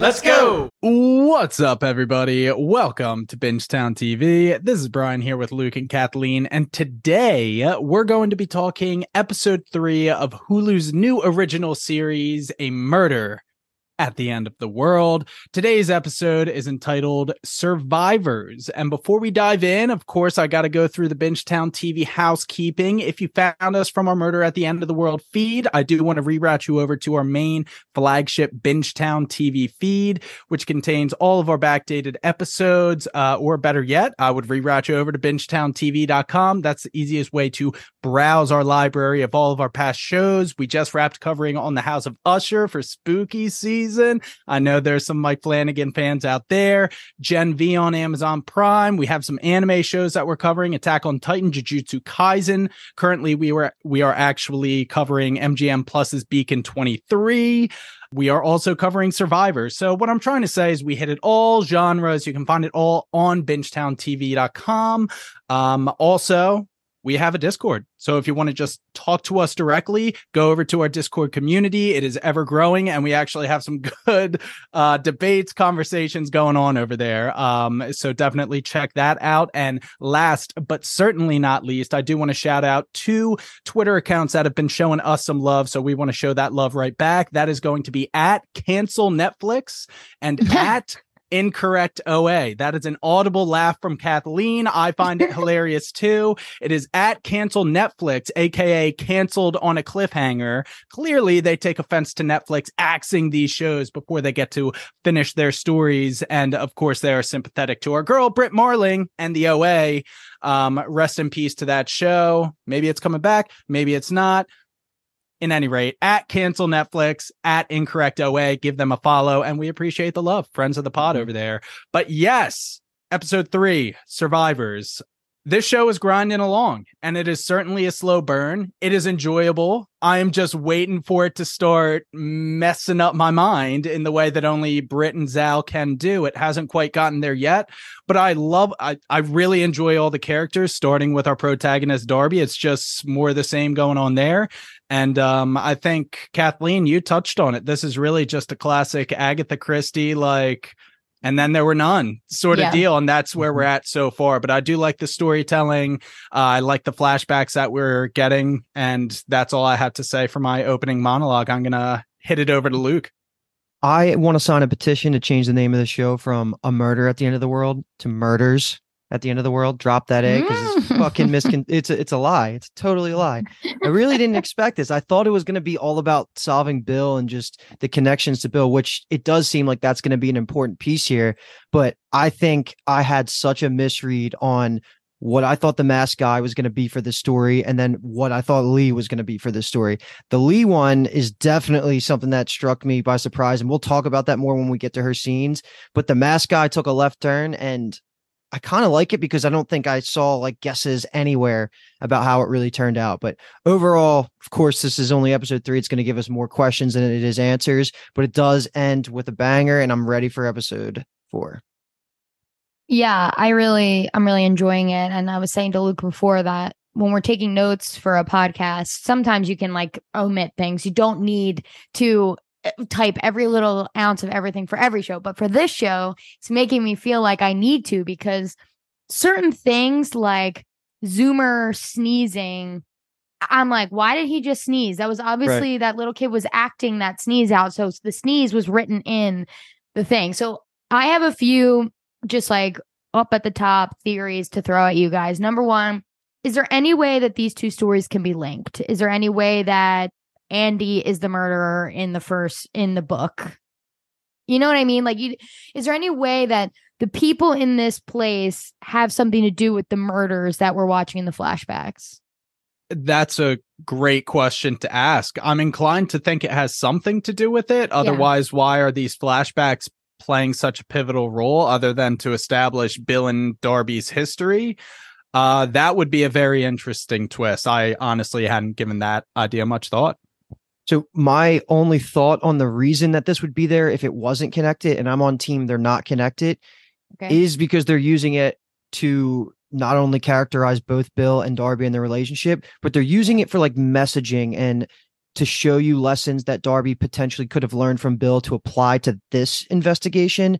Let's go. What's up, everybody? Welcome to Bingetown TV. This is Brian here with Luke and Kathleen, and today uh, we're going to be talking episode three of Hulu's new original series, A Murder at the end of the world. Today's episode is entitled Survivors. And before we dive in, of course, I got to go through the Bingetown TV housekeeping. If you found us from our Murder at the End of the World feed, I do want to reroute you over to our main flagship Bingetown TV feed, which contains all of our backdated episodes. Uh, or better yet, I would reroute you over to bingetowntv.com. That's the easiest way to browse our library of all of our past shows. We just wrapped covering on the House of Usher for spooky season season. I know there's some Mike Flanagan fans out there. Gen V on Amazon Prime. We have some anime shows that we're covering: Attack on Titan, Jujutsu Kaisen. Currently, we were we are actually covering MGM Plus's Beacon 23. We are also covering Survivors. So what I'm trying to say is we hit it all genres. You can find it all on bingetowntv.com. Um, also, we have a Discord. So if you want to just talk to us directly, go over to our Discord community. It is ever growing, and we actually have some good uh, debates, conversations going on over there. Um, so definitely check that out. And last but certainly not least, I do want to shout out two Twitter accounts that have been showing us some love. So we want to show that love right back. That is going to be at cancel Netflix and at incorrect OA. That is an audible laugh from Kathleen. I find it hilarious too. It is at cancel Netflix, aka canceled on a cliffhanger. Clearly, they take offense to Netflix axing these shows before they get to finish their stories. And of course, they are sympathetic to our girl, Brit Marling, and the OA. Um, rest in peace to that show. Maybe it's coming back, maybe it's not in any rate, at cancel Netflix, at incorrect OA, give them a follow, and we appreciate the love, friends of the pod mm-hmm. over there. But yes, episode three, Survivors this show is grinding along and it is certainly a slow burn. It is enjoyable. I am just waiting for it to start messing up my mind in the way that only Brit and Zal can do. It hasn't quite gotten there yet, but I love, I, I really enjoy all the characters, starting with our protagonist, Darby. It's just more the same going on there. And um, I think, Kathleen, you touched on it. This is really just a classic Agatha Christie, like, and then there were none sort of yeah. deal and that's where we're mm-hmm. at so far but i do like the storytelling uh, i like the flashbacks that we're getting and that's all i have to say for my opening monologue i'm gonna hit it over to luke i want to sign a petition to change the name of the show from a murder at the end of the world to murders at the end of the world. Drop that egg because it's mm. fucking miscon. It's a, it's a lie. It's totally a lie. I really didn't expect this. I thought it was going to be all about solving Bill and just the connections to Bill, which it does seem like that's going to be an important piece here. But I think I had such a misread on what I thought the mask guy was going to be for this story, and then what I thought Lee was going to be for this story. The Lee one is definitely something that struck me by surprise, and we'll talk about that more when we get to her scenes. But the mask guy took a left turn, and I kind of like it because I don't think I saw like guesses anywhere about how it really turned out. But overall, of course, this is only episode three. It's going to give us more questions than it is answers, but it does end with a banger, and I'm ready for episode four. Yeah, I really, I'm really enjoying it. And I was saying to Luke before that when we're taking notes for a podcast, sometimes you can like omit things. You don't need to type every little ounce of everything for every show. But for this show, it's making me feel like I need to because certain things like Zoomer sneezing, I'm like, why did he just sneeze? That was obviously right. that little kid was acting that sneeze out. So the sneeze was written in the thing. So I have a few just like up at the top theories to throw at you guys. Number one, is there any way that these two stories can be linked? Is there any way that Andy is the murderer in the first in the book. You know what I mean? Like, you, is there any way that the people in this place have something to do with the murders that we're watching in the flashbacks? That's a great question to ask. I'm inclined to think it has something to do with it. Otherwise, yeah. why are these flashbacks playing such a pivotal role other than to establish Bill and Darby's history? Uh, that would be a very interesting twist. I honestly hadn't given that idea much thought. So my only thought on the reason that this would be there if it wasn't connected, and I'm on team they're not connected, okay. is because they're using it to not only characterize both Bill and Darby and their relationship, but they're using it for like messaging and to show you lessons that Darby potentially could have learned from Bill to apply to this investigation.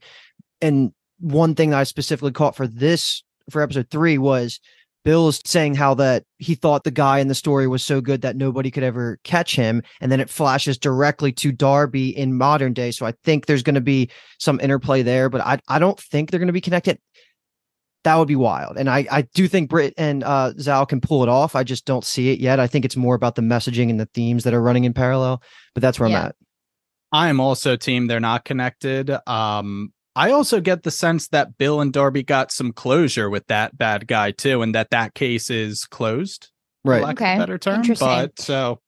And one thing that I specifically caught for this for episode three was Bill is saying how that he thought the guy in the story was so good that nobody could ever catch him. And then it flashes directly to Darby in modern day. So I think there's going to be some interplay there, but I, I don't think they're going to be connected. That would be wild. And I, I do think Brit and uh, Zal can pull it off. I just don't see it yet. I think it's more about the messaging and the themes that are running in parallel, but that's where Yeah. I'm at. I am also team they're not connected. Um, I also get the sense that Bill and Darby got some closure with that bad guy too, and that that case is closed. for Right. lack of a Okay, better term. interesting. But so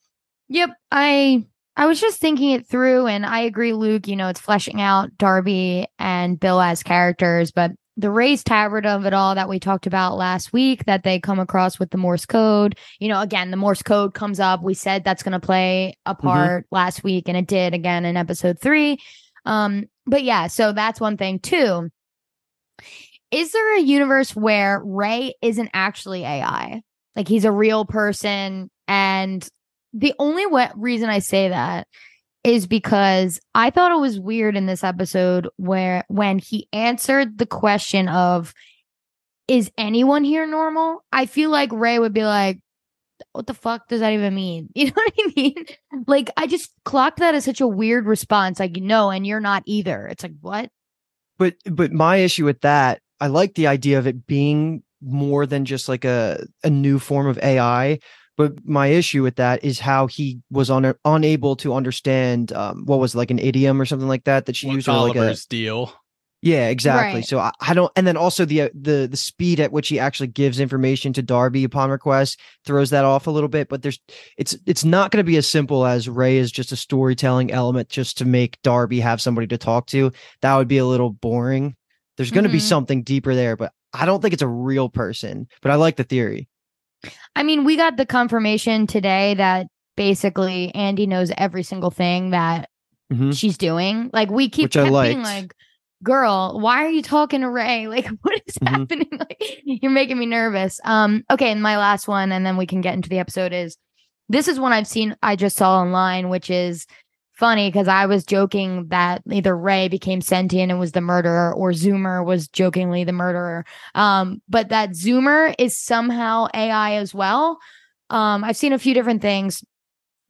Yep. I I was just thinking it through and I agree, Luke, you know, it's fleshing out Darby and Bill as characters, but the Ray's Tavern of it all that we talked about last week that they come across with the Morse code. You know, again, the Morse code comes up. We said that's gonna play a mm-hmm. part last week, and it did again in episode three. Um, but yeah, so that's one thing too. Is there a universe where Ray isn't actually AI? Like he's a real person and the only wa- reason I say that is because I thought it was weird in this episode where when he answered the question of is anyone here normal? I feel like Ray would be like what the fuck does that even mean? You know what I mean? Like I just clocked that as such a weird response like no and you're not either. It's like what? but but my issue with that i like the idea of it being more than just like a a new form of ai but my issue with that is how he was on, unable to understand um, what was like an idiom or something like that that she what's used or like a Oliver's deal? Yeah exactly Right. so I, I don't and then also the uh, the the speed at which he actually gives information to darby upon request throws that off a little bit but there's it's it's not going to be as simple as ray is just a storytelling element just to make darby have somebody to talk to that would be a little boring there's going to be Mhm. something deeper there but i don't think it's a real person but i like the theory I mean, we got the confirmation today that basically Andy knows every single thing that Mhm. she's doing. Like we keep Which I kept being like, "Girl, why are you talking to Ray? Like, what is Mhm. happening? Like, you're making me nervous." Um, okay, and my last one, and then we can get into the episode. Is this is one I've seen? I just saw online, which is funny because I was joking that either Ray became sentient and was the murderer, or Zoomer was jokingly the murderer. Um, but that Zoomer is somehow AI as well. Um, I've seen a few different things.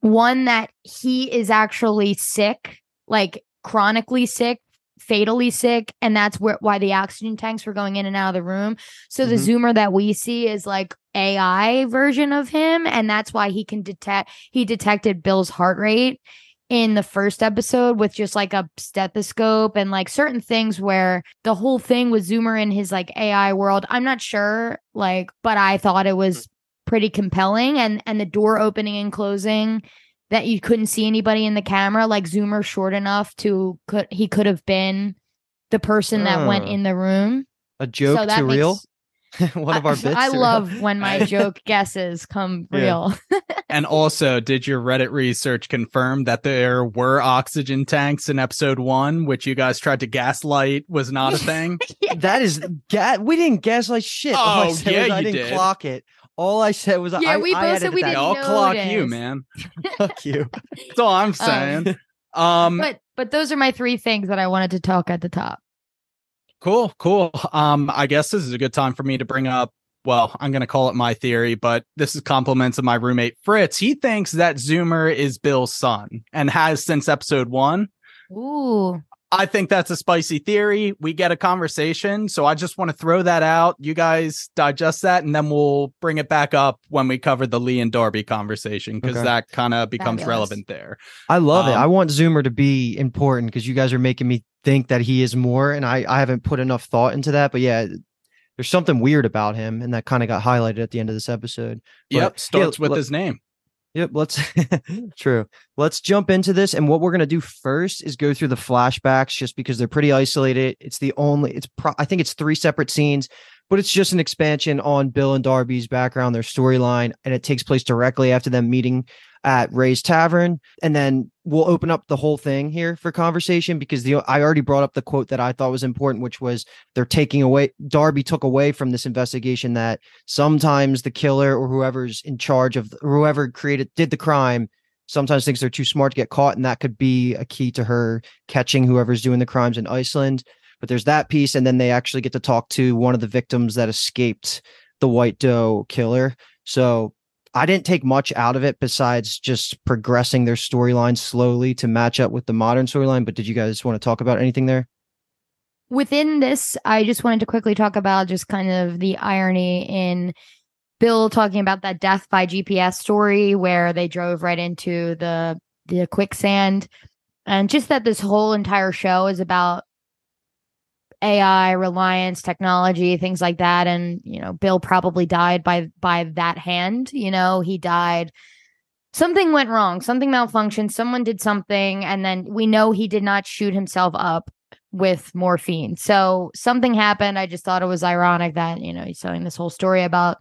One that he is actually sick, like chronically sick, fatally sick, and that's where why the oxygen tanks were going in and out of the room. So the Mhm. Zoomer that we see is like AI version of him, and that's why he can detect. He detected Bill's heart rate in the first episode with just like a stethoscope and like certain things where the whole thing with Zoomer in his like AI world. I'm not sure, like, but I thought it was pretty compelling and and the door opening and closing that you couldn't see anybody in the camera like Zoomer short enough to could he could have been the person that went Oh. in the room. a joke so that to real one of our I, bits I to real. love when my joke guesses come Yeah. real. And also, did your Reddit research confirm that there were oxygen tanks in episode one, which you guys tried to gaslight was not a thing? that is ga- we didn't gaslight shit oh, oh, I Oh, yeah, i you didn't did. clock it all i said was Yeah, I, we I both said edited we that. didn't I'll clock you, man. fuck you That's all I'm saying. Um, but but those are my three things that I wanted to talk at the top. Cool, cool. Um, I guess this is a good time for me to bring up. Well, I'm going to call it my theory, but this is compliments of my roommate Fritz. He thinks that Zoomer is Bill's son and has since episode one. Ooh. I think that's a spicy theory. We get a conversation, so I just want to throw that out. You guys digest that, and then we'll bring it back up when we cover the Lee and Darby conversation because Okay. that kind of becomes Fabulous. relevant there. I love it. Um, I want Zoomer to be important because you guys are making me think that he is more, and I I haven't put enough thought into that. But yeah, there's something weird about him, and that kind of got highlighted at the end of this episode. But, Yep, yeah, starts with let- his name. Yep, let's true. Let's jump into this. And what we're gonna do first is go through the flashbacks just because they're pretty isolated. It's the only it's pro- I think it's three separate scenes, but it's just an expansion on Bill and Darby's background, their storyline, and it takes place directly after them meeting at Ray's Tavern. And then we'll open up the whole thing here for conversation because the I already brought up the quote that I thought was important, which was they're taking away Darby took away from this investigation that sometimes the killer or whoever's in charge of whoever created did the crime sometimes thinks they're too smart to get caught, and that could be a key to her catching whoever's doing the crimes in Iceland. But there's that piece, and then they actually get to talk to one of the victims that escaped the White Doe killer. So I didn't take much out of it besides just progressing their storyline slowly to match up with the modern storyline. But did you guys want to talk about anything there? Within this, I just wanted to quickly talk about just kind of the irony in Bill talking about that death by GPS story where they drove right into the the quicksand and just that this whole entire show is about AI reliance, technology, things like that. And, you know, Bill probably died by by that hand. You know, he died. Something went wrong, something malfunctioned, someone did something, and then we know he did not shoot himself up with morphine. So something happened. I just thought it was ironic that, you know, he's telling this whole story about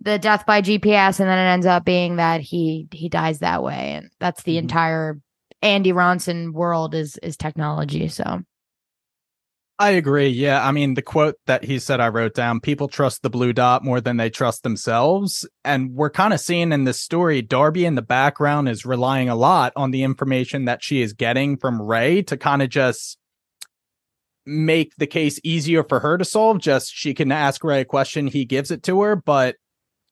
the death by GPS, and then it ends up being that he he dies that way. And that's the mm-hmm. entire Andy Ronson world is is technology. So I agree. Yeah. I mean, the quote that he said I wrote down people trust the blue dot more than they trust themselves. And we're kind of seeing in this story, Darby in the background is relying a lot on the information that she is getting from Ray to kind of just make the case easier for her to solve. Just she can ask Ray a question, he gives it to her. But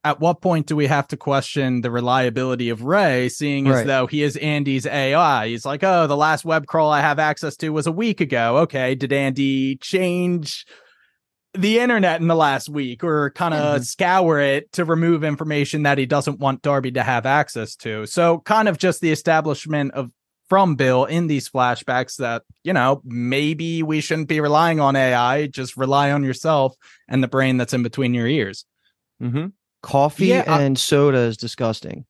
at what point do we have to question the reliability of Ray, seeing right. as though he is Andy's AI? He's like, oh, the last web crawl I have access to was a week ago. Okay, did Andy change the internet in the last week or kind of mm-hmm. scour it to remove information that he doesn't want Darby to have access to? So, kind of just the establishment of from Bill in these flashbacks that, you know, maybe we shouldn't be relying on AI, just rely on yourself and the brain that's in between your ears. Mm-hmm. Coffee yeah, and soda is disgusting.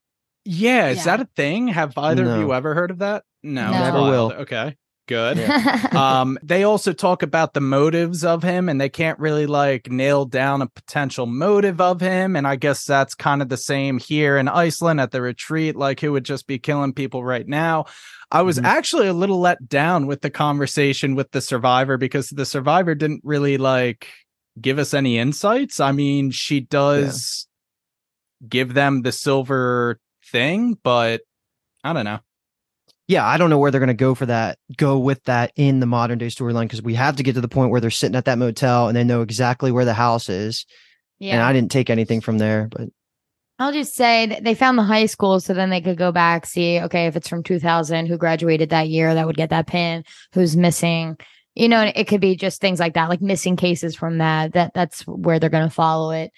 Yeah, is yeah. that a thing? Have either no. of you ever heard of that? No, no. never will. Okay. Good. Yeah. um, they also talk about the motives of him, and they can't really like nail down a potential motive of him. And I guess that's kind of the same here in Iceland at the retreat. Like, who would just be killing people right now? I was mm-hmm. actually a little let down with the conversation with the survivor because the survivor didn't really like give us any insights. I mean, she does give them the silver thing, but I don't know. Yeah, I don't know where they're going to go for that, go with that in the modern day storyline because we have to get to the point where they're sitting at that motel and they know exactly where the house is. Yeah. And I didn't take anything from there, but I'll just say they found the high school so then they could go back, see, okay, if it's from 2000, who graduated that year that would get that pin, who's missing. You know, it could be just things like that, like missing cases from that. That that's where they're going to follow it.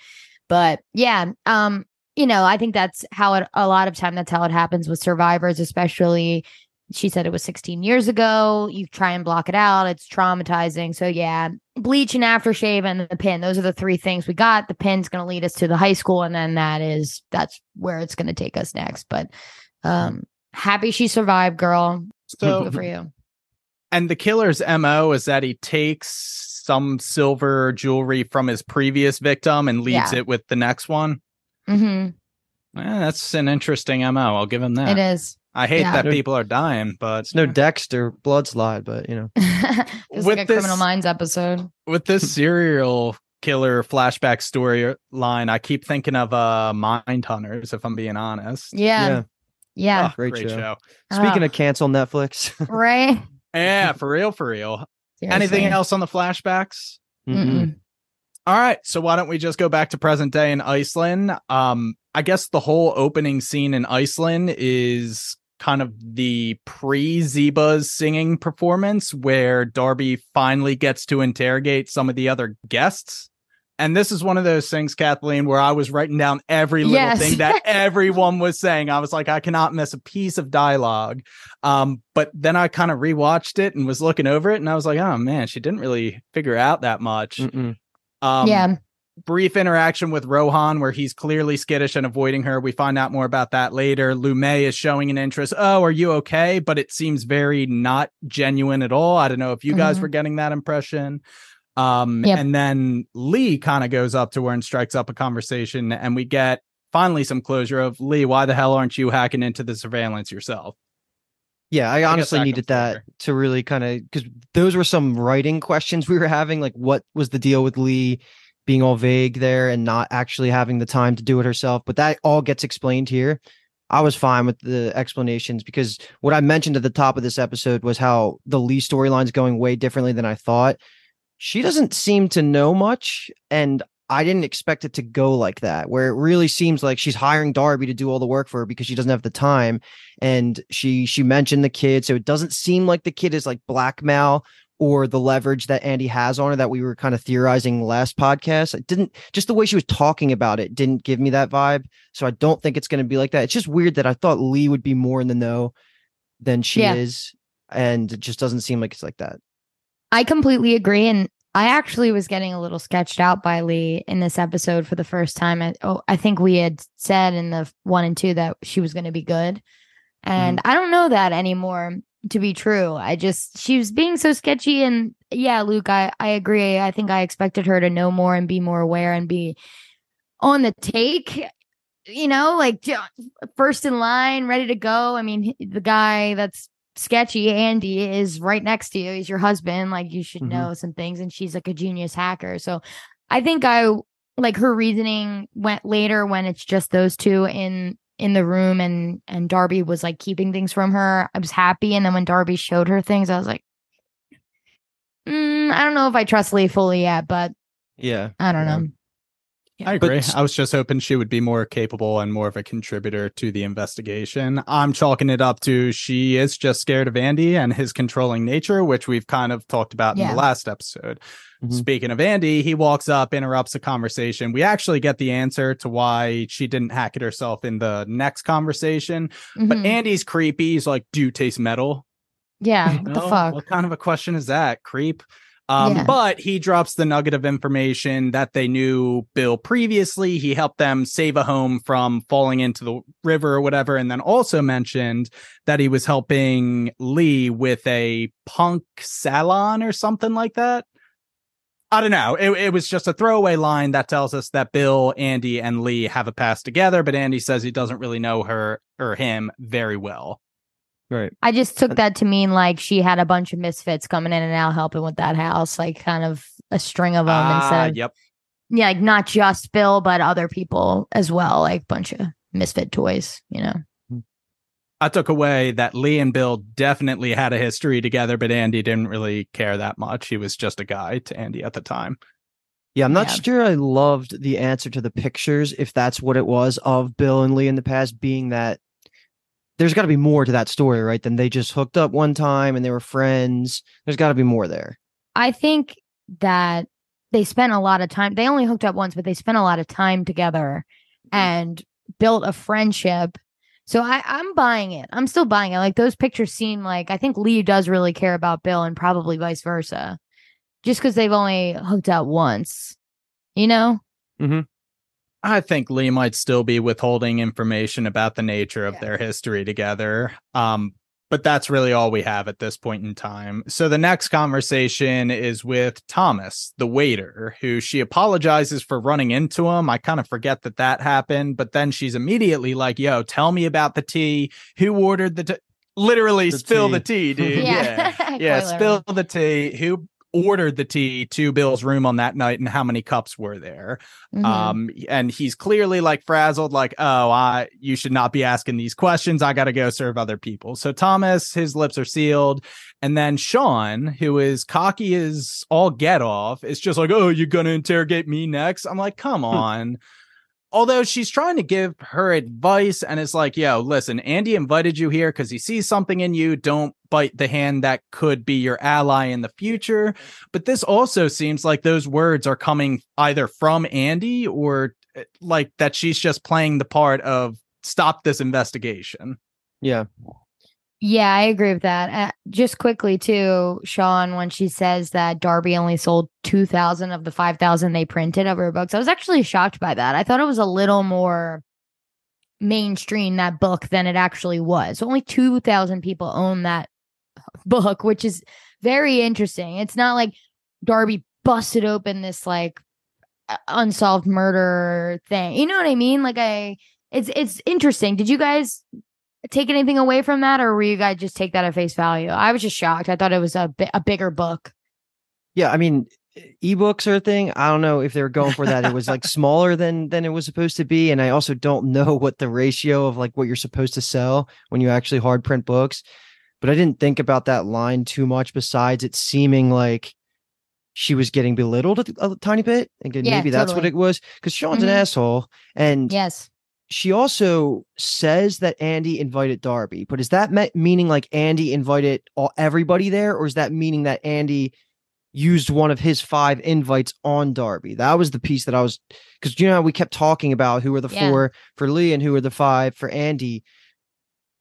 But yeah, um, you know, I think that's how it a lot of time that's how it happens with survivors, especially she said it was 16 years ago. You try and block it out. It's traumatizing. So yeah, bleach and aftershave and the pin. Those are the three things we got. The pin's going to lead us to the high school and then that is that's where it's going to take us next. But um happy she survived, girl. So Good for you. And the killer's MO is that he takes some silver jewelry from his previous victim and leaves yeah. it with the next one. Mm-hmm. Eh, that's an interesting MO. I'll give him that. It is. I hate yeah. that people are dying, but it's no Dexter blood slide, but you know. it's with like a this, Criminal Minds episode. With this serial killer flashback storyline, I keep thinking of uh Mind Hunters, if I'm being honest. Yeah. Yeah. yeah. Oh, great, great, show. show. Speaking oh. of cancel Netflix. right. Yeah, for real, for real. Seriously. Anything else on the flashbacks? Mm-mm. All right, so why don't we just go back to present day in Iceland? Um, I guess the whole opening scene in Iceland is kind of the pre Zeba's singing performance where Darby finally gets to interrogate some of the other guests. And this is one of those things, Kathleen, where I was writing down every little yes. thing that everyone was saying. I was like, I cannot miss a piece of dialogue. Um, but then I kind of rewatched it and was looking over it, and I was like, oh man, she didn't really figure out that much. Um, yeah. Brief interaction with Rohan where he's clearly skittish and avoiding her. We find out more about that later. Lu Mei is showing an interest. Oh, are you okay? But it seems very not genuine at all. I don't know if you guys mm-hmm. were getting that impression. Um, yep. and then Lee kind of goes up to her and strikes up a conversation, and we get finally some closure of Lee, why the hell aren't you hacking into the surveillance yourself? Yeah, I, I honestly needed that to really kind of because those were some writing questions we were having. Like, what was the deal with Lee being all vague there and not actually having the time to do it herself? But that all gets explained here. I was fine with the explanations because what I mentioned at the top of this episode was how the Lee storyline is going way differently than I thought. She doesn't seem to know much, and I didn't expect it to go like that, where it really seems like she's hiring Darby to do all the work for her because she doesn't have the time. And she she mentioned the kid, so it doesn't seem like the kid is like blackmail or the leverage that Andy has on her that we were kind of theorizing last podcast. It didn't just the way she was talking about it didn't give me that vibe. So I don't think it's going to be like that. It's just weird that I thought Lee would be more in the know than she yeah. is. And it just doesn't seem like it's like that. I completely agree. And I actually was getting a little sketched out by Lee in this episode for the first time. I, oh, I think we had said in the one and two that she was going to be good. And mm-hmm. I don't know that anymore to be true. I just, she was being so sketchy. And yeah, Luke, I, I agree. I think I expected her to know more and be more aware and be on the take, you know, like first in line, ready to go. I mean, the guy that's sketchy Andy is right next to you. He's your husband. Like you should mm-hmm. know some things. And she's like a genius hacker. So I think I like her reasoning went later when it's just those two in in the room and and Darby was like keeping things from her. I was happy. And then when Darby showed her things, I was like, mm, I don't know if I trust Lee fully yet, but yeah, I don't know. I agree. But, I was just hoping she would be more capable and more of a contributor to the investigation. I'm chalking it up to she is just scared of Andy and his controlling nature, which we've kind of talked about yeah. in the last episode. Mm-hmm. Speaking of Andy, he walks up, interrupts the conversation. We actually get the answer to why she didn't hack it herself in the next conversation. Mm-hmm. But Andy's creepy. He's like, Do you taste metal? Yeah. What the fuck? What kind of a question is that? Creep. Um, yeah. But he drops the nugget of information that they knew Bill previously. He helped them save a home from falling into the river or whatever. And then also mentioned that he was helping Lee with a punk salon or something like that. I don't know. It, it was just a throwaway line that tells us that Bill, Andy, and Lee have a past together, but Andy says he doesn't really know her or him very well. Right. I just took that to mean like she had a bunch of misfits coming in and out helping with that house, like kind of a string of them uh, instead. Of, yep. Yeah, like not just Bill, but other people as well, like bunch of misfit toys, you know. Hmm. I took away that Lee and Bill definitely had a history together, but Andy didn't really care that much. He was just a guy to Andy at the time. Yeah, I'm not yeah. sure I loved the answer to the pictures, if that's what it was of Bill and Lee in the past, being that there's got to be more to that story, right? Than they just hooked up one time and they were friends. There's got to be more there. I think that they spent a lot of time. They only hooked up once, but they spent a lot of time together mm-hmm. and built a friendship. So I, I'm buying it. I'm still buying it. Like those pictures seem like I think Lee does really care about Bill and probably vice versa. Just because they've only hooked up once, you know? Mm-hmm. I think Lee might still be withholding information about the nature of yeah. their history together. Um, but that's really all we have at this point in time. So the next conversation is with Thomas, the waiter, who she apologizes for running into him. I kind of forget that that happened, but then she's immediately like, "Yo, tell me about the tea. Who ordered the tea? Literally the spill tea. the tea, dude. yeah, yeah, yeah spill the tea. Who ordered the tea to Bill's room on that night and how many cups were there. Mm-hmm. Um, and he's clearly like frazzled, like, oh, I you should not be asking these questions. I gotta go serve other people. So Thomas, his lips are sealed. And then Sian, who is cocky as all get off, is just like, oh, you're gonna interrogate me next. I'm like, come on although she's trying to give her advice and it's like yo listen andy invited you here because he sees something in you don't bite the hand that could be your ally in the future but this also seems like those words are coming either from andy or eh, like that she's just playing the part of stop this investigation yeah yeah, I agree with that. Uh, just quickly too, Sian, when she says that Darby only sold 2000 of the 5000 they printed of her books. I was actually shocked by that. I thought it was a little more mainstream that book than it actually was. Only 2000 people own that book, which is very interesting. It's not like Darby busted open this like unsolved murder thing. You know what I mean? Like I it's it's interesting. Did you guys take anything away from that, or were you guys just take that at face value? I was just shocked. I thought it was a bi- a bigger book. Yeah, I mean, ebooks are a thing. I don't know if they were going for that. It was like smaller than than it was supposed to be, and I also don't know what the ratio of like what you're supposed to sell when you actually hard print books. But I didn't think about that line too much. Besides, it seeming like she was getting belittled a, a tiny bit, and Yeah, maybe that's what it was. Because Sian's Mhm. an asshole, and Yes. she also says that Andy invited Darby, but is that me- meaning like Andy invited all everybody there, or is that meaning that Andy used one of his five invites on Darby? That was the piece that I was because you know how we kept talking about who were the Yeah. four for Lee and who were the five for Andy.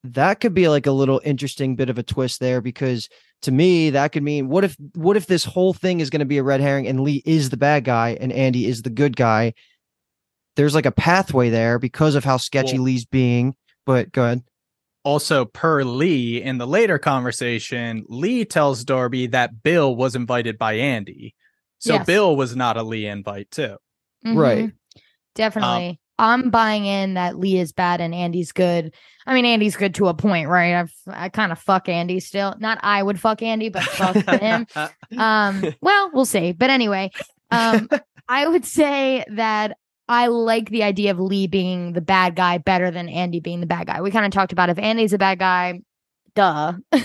That could be like a little interesting bit of a twist there because to me that could mean what if what if this whole thing is going to be a red herring and Lee is the bad guy and Andy is the good guy there's like a pathway there because of how sketchy Well- Lee's being. But go ahead. Also, per Lee, in the later conversation, Lee tells Darby that Bill was invited by Andy. So Yes. Bill was not a Lee invite, too. Right. Mhm. Definitely. I'm buying in that Lee is bad and Andy's good. I mean, Andy's good to a point, right? I've, I kind of fuck Andy still. Not I would fuck Andy, but fuck him. Um, well, we'll see. But anyway, um, I would say that I like the idea of Lee being the bad guy better than Andy being the bad guy. We kind of talked about if Andy's a bad guy, duh.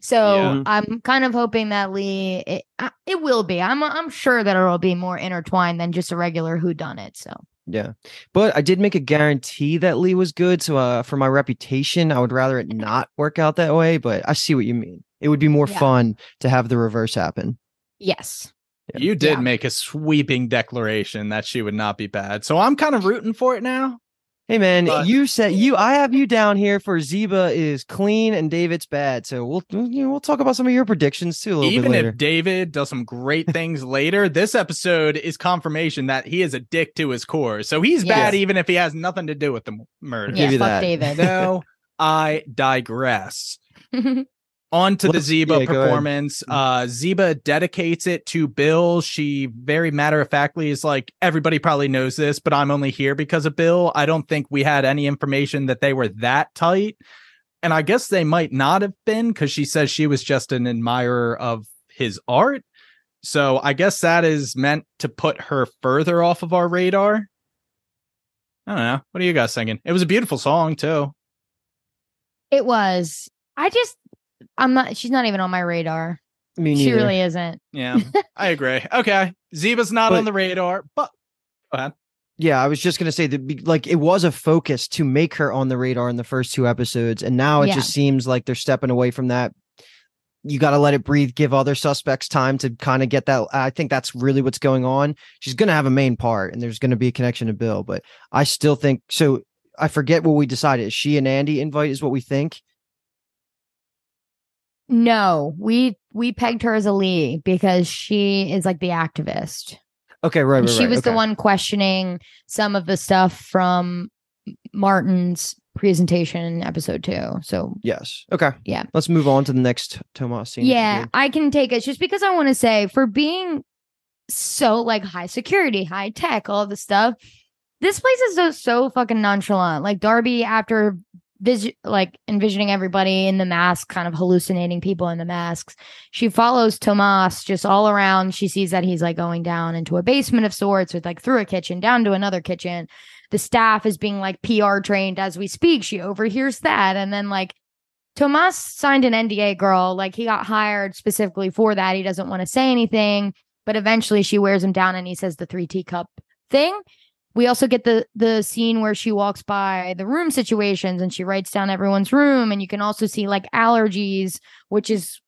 so Yeah. I'm kind of hoping that Lee it, uh, it will be. I'm I'm sure that it'll be more intertwined than just a regular who done it. So Yeah. But I did make a guarantee that Lee was good. So uh, for my reputation, I would rather it not work out that way. But I see what you mean. It would be more Yeah. fun to have the reverse happen. yes, You did Yeah. make a sweeping declaration that she would not be bad. So I'm kind of rooting for it now. Hey man, But- you said you. I have you down here for Zeba is clean and David's bad. So we'll you know, we'll talk about some of your predictions too a little Even bit later. if David does some great things later, this episode is confirmation that he is a dick to his core. So he's bad even if he has nothing to do with the murder. Give yeah, fuck that. David. Now I digress. On to the Let's- Zeba yeah, performance. Uh Zeba dedicates it to Bill. She very matter of factly is like, everybody probably knows this, but I'm only here because of Bill. I don't think we had any information that they were that tight. And I guess they might not have been because she says she was just an admirer of his art. So I guess that is meant to put her further off of our radar. I don't know. What are you guys thinking? It was a beautiful song too. it was. I just I'm not. She's not even on my radar. Me She really isn't. Yeah, I agree. Okay, Zeba's not But- on the radar, but go ahead. Yeah, I was just gonna say that like it was a focus to make her on the radar in the first two episodes, and now it Yeah. just seems like they're stepping away from that. You got to let it breathe, give other suspects time to kind of get that. I think that's really what's going on. She's gonna have a main part, and there's gonna be a connection to Bill, but I still think so. I forget what we decided. Is she and Andy invite is what we think. No, we we pegged her as a Lee because she is like the activist. Okay, right, right, she right, was the one questioning some of the stuff from Martin's presentation in episode two. So Yes. Okay. Yeah. Let's move on to the next Tomas scene. yeah. I can take it just because I want to say for being so like high security, high tech, all the stuff. This place is so so fucking nonchalant. Like Darby after like envisioning everybody in the mask, kind of hallucinating people in the masks. She follows Tomas just all around. She sees that he's like going down into a basement of sorts with like through a kitchen down to another kitchen. The staff is being like PR trained as we speak. She overhears that and then like Tomas signed an NDA, girl. Like he got hired specifically for that. He doesn't want to say anything, but eventually she wears him down and he says the three teacup thing. We also get the the scene where she walks by the room situations and she writes down everyone's room, and you can also see like allergies, which is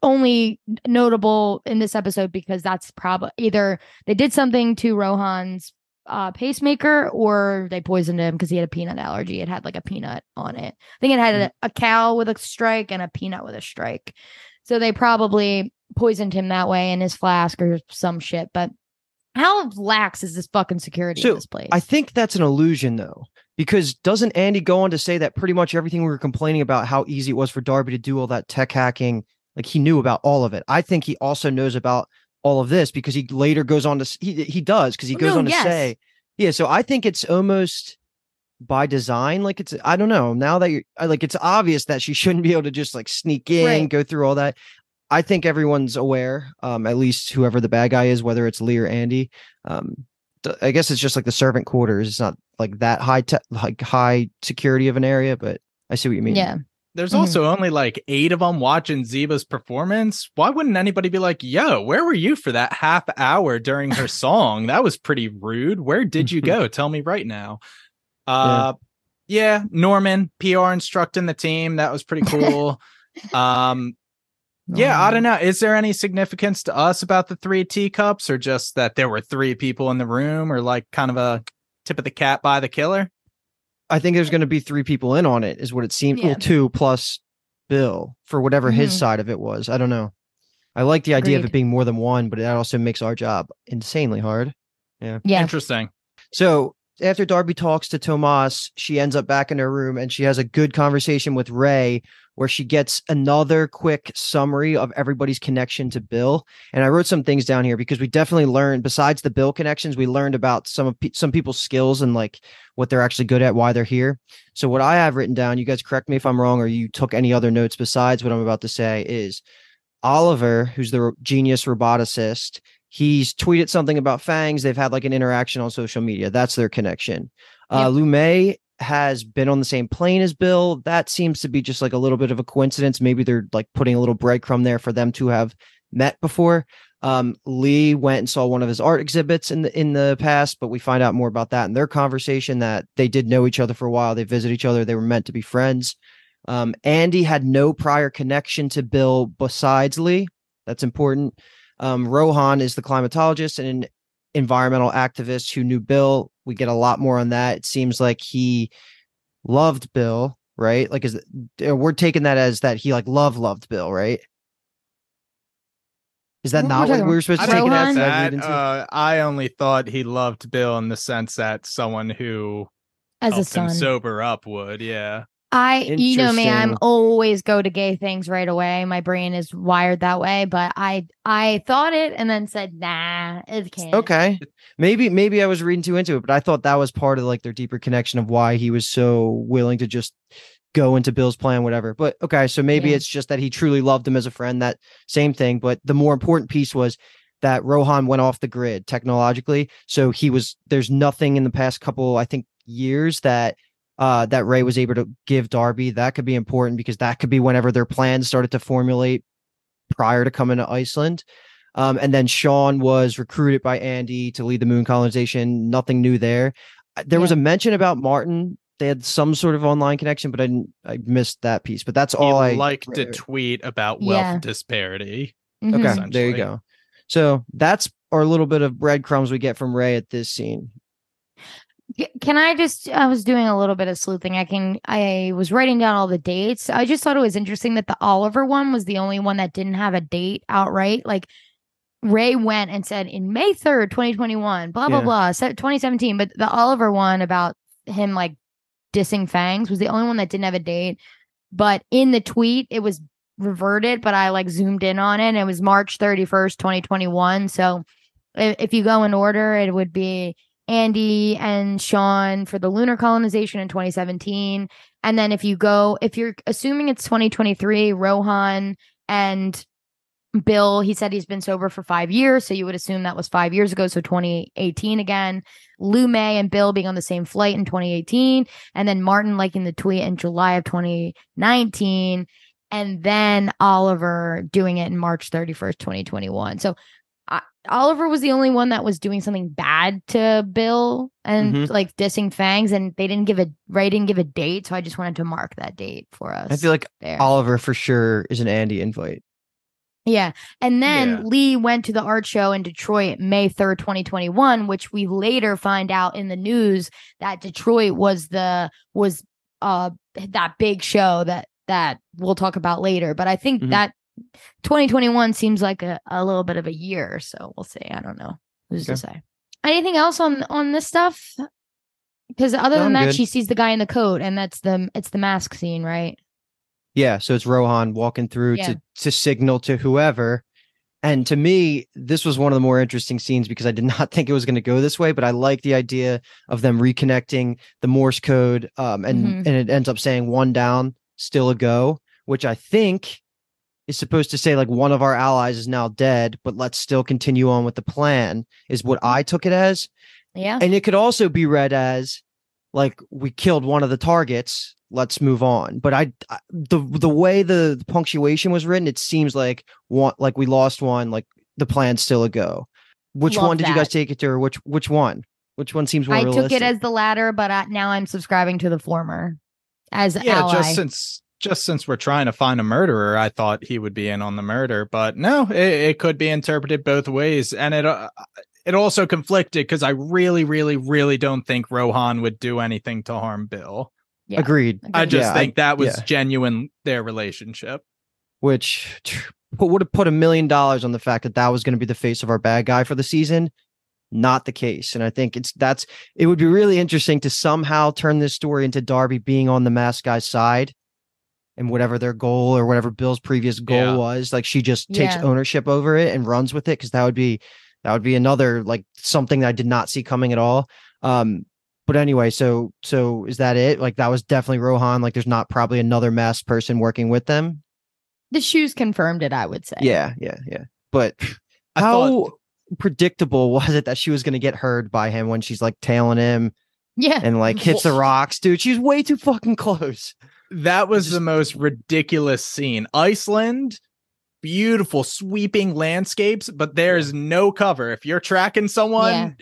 only notable in this episode because that's probably either they did something to Rohan's uh, pacemaker or they poisoned him because he had a peanut allergy. It had like a peanut on it. I think it had a, a cow with a strike and a peanut with a strike. So they probably poisoned him that way in his flask or some shit. But how lax is this fucking security So, in this place? I think that's an illusion though, because doesn't Andy go on to say that pretty much everything we were complaining about how easy it was for Darby to do all that tech hacking, like he knew about all of it. I think he also knows about all of this because he later goes on to he he does because he Oh, goes no, on to yes. say, yeah. So I think it's almost by design, like it's I don't know. Now that you're like it's obvious that she shouldn't be able to just like sneak in, Right. go through all that. I think everyone's aware, um, at least whoever the bad guy is, whether it's Lee or Andy. Um, I guess it's just like the servant quarters. It's not like that high te- like high security of an area, but I see what you mean. Yeah. There's Mhm. also only like eight of them watching Zeba's performance. Why wouldn't anybody be like, yo, where were you for that half hour during her song? That was pretty rude. Where did you go? Tell me right now. Uh yeah, Norman, PR instructing the team. That was pretty cool. um yeah, I don't know. Is there any significance to us about the three teacups or just that there were three people in the room or like kind of a tip of the cap by the killer? I think there's going to be three people in on it, is what it seemed. Yeah. Well, two plus Bill for whatever his Mhm. side of it was. I don't know. I like the idea of it being more than one, but that also makes our job insanely hard. Yeah. Yeah. Interesting. So after Darby talks to Tomas, she ends up back in her room and she has a good conversation with Ray where she gets another quick summary of everybody's connection to Bill. And I wrote some things down here because we definitely learned, besides the Bill connections, we learned about some of pe- some people's skills and like what they're actually good at, why they're here. So what I have written down, you guys correct me if I'm wrong or you took any other notes besides what I'm about to say, is Oliver, who's the genius roboticist, he's tweeted something about fangs. They've had like an interaction on social media. That's their connection. Uh lume has been on the same plane as bill. That seems to be just like a little bit of a coincidence. Maybe they're like putting a little breadcrumb there for them to have met before. Um lee went and saw one of his art exhibits in the in the past but we find out more about that in their conversation that they did know each other for a while. They visit each other. They were meant to be friends. Um andy had no prior connection to bill besides lee. That's important um, Rohan is the climatologist and an environmental activist who knew Bill. We get a lot more on that. It seems like he loved Bill, right? Like, is it- uh, we're taking that as that he like love loved Bill, right? Is that What not what we were supposed I to take it as? get Rohan? Did I read that. Uh, I only thought he loved Bill in the sense that someone who As a son. sober up would. Yeah. I, you know me, I'm always go to gay things right away. My brain is wired that way, but I, I thought it and then said, nah, it can't. Okay. Maybe maybe I was reading too into it, but I thought that was part of like their deeper connection of why he was so willing to just go into Bill's plan, whatever. But okay, so maybe Yeah. it's just that he truly loved him as a friend, that same thing. But the more important piece was that Rohan went off the grid technologically. So he was there's nothing in the past couple, I think, years that uh that Ray was able to give Darby. That could be important because that could be whenever their plans started to formulate prior to coming to Iceland. Um, and then Sian was recruited by Andy to lead the moon colonization. Nothing new there. Uh, There was a mention about Martin. They had some sort of online connection, but I didn't. I missed that piece. But that's all I he liked to tweet about wealth Yeah. disparity. Mhm. Okay, there you go. So that's our little bit of breadcrumbs we get from Ray at this scene. Can I just? I was doing a little bit of sleuthing. I can. I was writing down all the dates. I just thought it was interesting that the Oliver one was the only one that didn't have a date outright. Like Ray went and said in May third, twenty twenty one, blah blah Yeah. blah, twenty seventeen. But the Oliver one about him like dissing Fangs was the only one that didn't have a date. But in the tweet, it was reverted. But I like zoomed in on it. and It was March thirty first, twenty twenty one. So if you go in order, it would be Andy and Sian for the lunar colonization in 2017. And then if you go, if you're assuming it's 2023, Rohan and Bill, he said he's been sober for five years. So you would assume that was five years ago. So 2018 again. Lu Mei and Bill being on the same flight in 2018. And then Martin liking the tweet in July of 2019. And then Oliver doing it in March 31st, 2021. So I, Oliver was the only one that was doing something bad to Bill and Mhm. like dissing Fangs, and they didn't give a Ray didn't give a date, so I just wanted to mark that date for us. I feel like there. Oliver for sure is an Andy invite. Yeah. And then Yeah. Lee went to the art show in Detroit May 3rd, 2021, which we later find out in the news that Detroit was the was uh that big show that that we'll talk about later. But I think Mhm. that 2021 seems like a, a little bit of a year. So we'll see. I don't know. Who's to say? Anything else on on this stuff? Because other No, than I'm that, good. she sees the guy in the coat, and that's the it's the mask scene, right? Yeah, so it's Rohan walking through Yeah. to to signal to whoever. And to me, this was one of the more interesting scenes because I did not think it was going to go this way, but I like the idea of them reconnecting the Morse code um and Mhm. and it ends up saying one down, still a go, which I think is supposed to say like one of our allies is now dead, but let's still continue on with the plan, is what I took it as. Yeah. And it could also be read as like we killed one of the targets, let's move on. But I, I the the way the, the punctuation was written, it seems like one like we lost one, like the plan's still a go. Which Love one did you guys take it to, or which which one? Which one seems more I realistic? took it as the latter, but I, now I'm subscribing to the former as yeah, ally. just since just since we're trying to find a murderer, I thought he would be in on the murder, but no, it, it could be interpreted both ways, and it uh, it also conflicted because I really, really, really don't think Rohan would do anything to harm Bill. Yeah. Agreed. I Agreed. just Yeah, I- think that was yeah. genuine their relationship. which put, would have put a million dollars on the fact that that was going to be the face of our bad guy for the season. Not the case, and I think it's that's it would be really interesting to somehow turn this story into Darby being on the mask guy's side, and whatever their goal or whatever Bill's previous goal Yeah. was, like she just takes Yeah. ownership over it and runs with it because that would be that would be another like something that I did not see coming at all. Um, but anyway, so so is that it? Like that was definitely Rohan. Like there's not probably another masked person working with them. the shoes confirmed it, I would say. Yeah, yeah, yeah. But I how thought- predictable was it that she was going to get heard by him when she's like tailing him Yeah. and like hits the rocks, dude? She's way too fucking close. That was Just- the most ridiculous scene. Iceland, beautiful sweeping landscapes, but there's no cover. If you're tracking someone,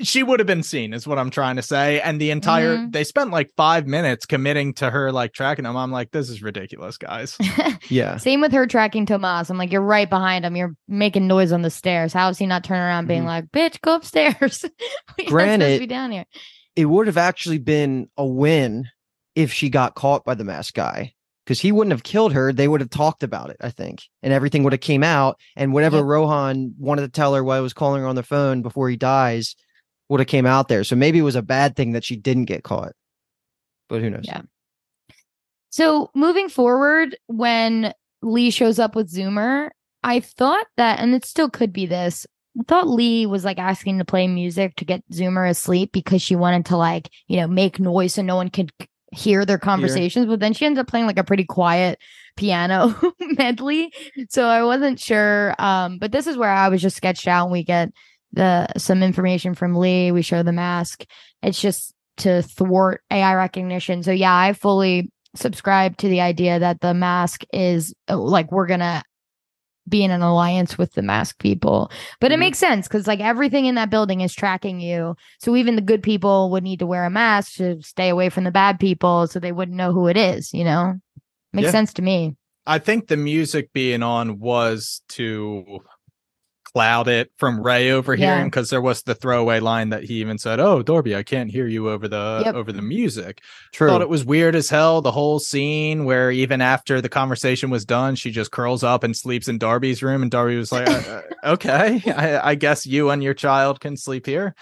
she would have been seen, is what I'm trying to say. And the entire Mhm. they spent like five minutes committing to her like tracking them. I'm like, this is ridiculous, guys. Yeah. Same with her tracking Tomas. I'm like, you're right behind him. You're making noise on the stairs. How is he not turning around being Mhm. like, bitch, go upstairs? We're supposed to Granted- be down here. It would have actually been a win if she got caught by the masked guy. Because he wouldn't have killed her. They would have talked about it, I think. And everything would have came out. And whatever. Rohan wanted to tell her while he was calling her on the phone before he dies would have came out there. So maybe it was a bad thing that she didn't get caught. But who knows? Yeah. So moving forward, when Lee shows up with Zoomer, I thought that, and it still could be this. I thought Lee was like asking to play music to get Zoomer asleep because she wanted to like, you know, make noise so no one could hear their conversations. But then she ends up playing like a pretty quiet piano medley. So I wasn't sure. Um, but this is where I was just sketched out and we get the some information from Lee. We show the mask. It's just to thwart AI recognition. So yeah, I fully subscribe to the idea that the mask is uh, like we're gonna be in an alliance with the mask people. But it Mhm. makes sense because like everything in that building is tracking you. So even the good people would need to wear a mask to stay away from the bad people so they wouldn't know who it is, you know? Makes Yeah. sense to me. I think the music being on was to cloud it from Ray overhearing Yeah. because there was the throwaway line that he even said, "Oh, Darby, I can't hear you over the Yep. over the music." True. Thought it was weird as hell. The whole scene where even after the conversation was done, she just curls up and sleeps in Darby's room, and Darby was like, uh, uh, "Okay, I, I guess you and your child can sleep here."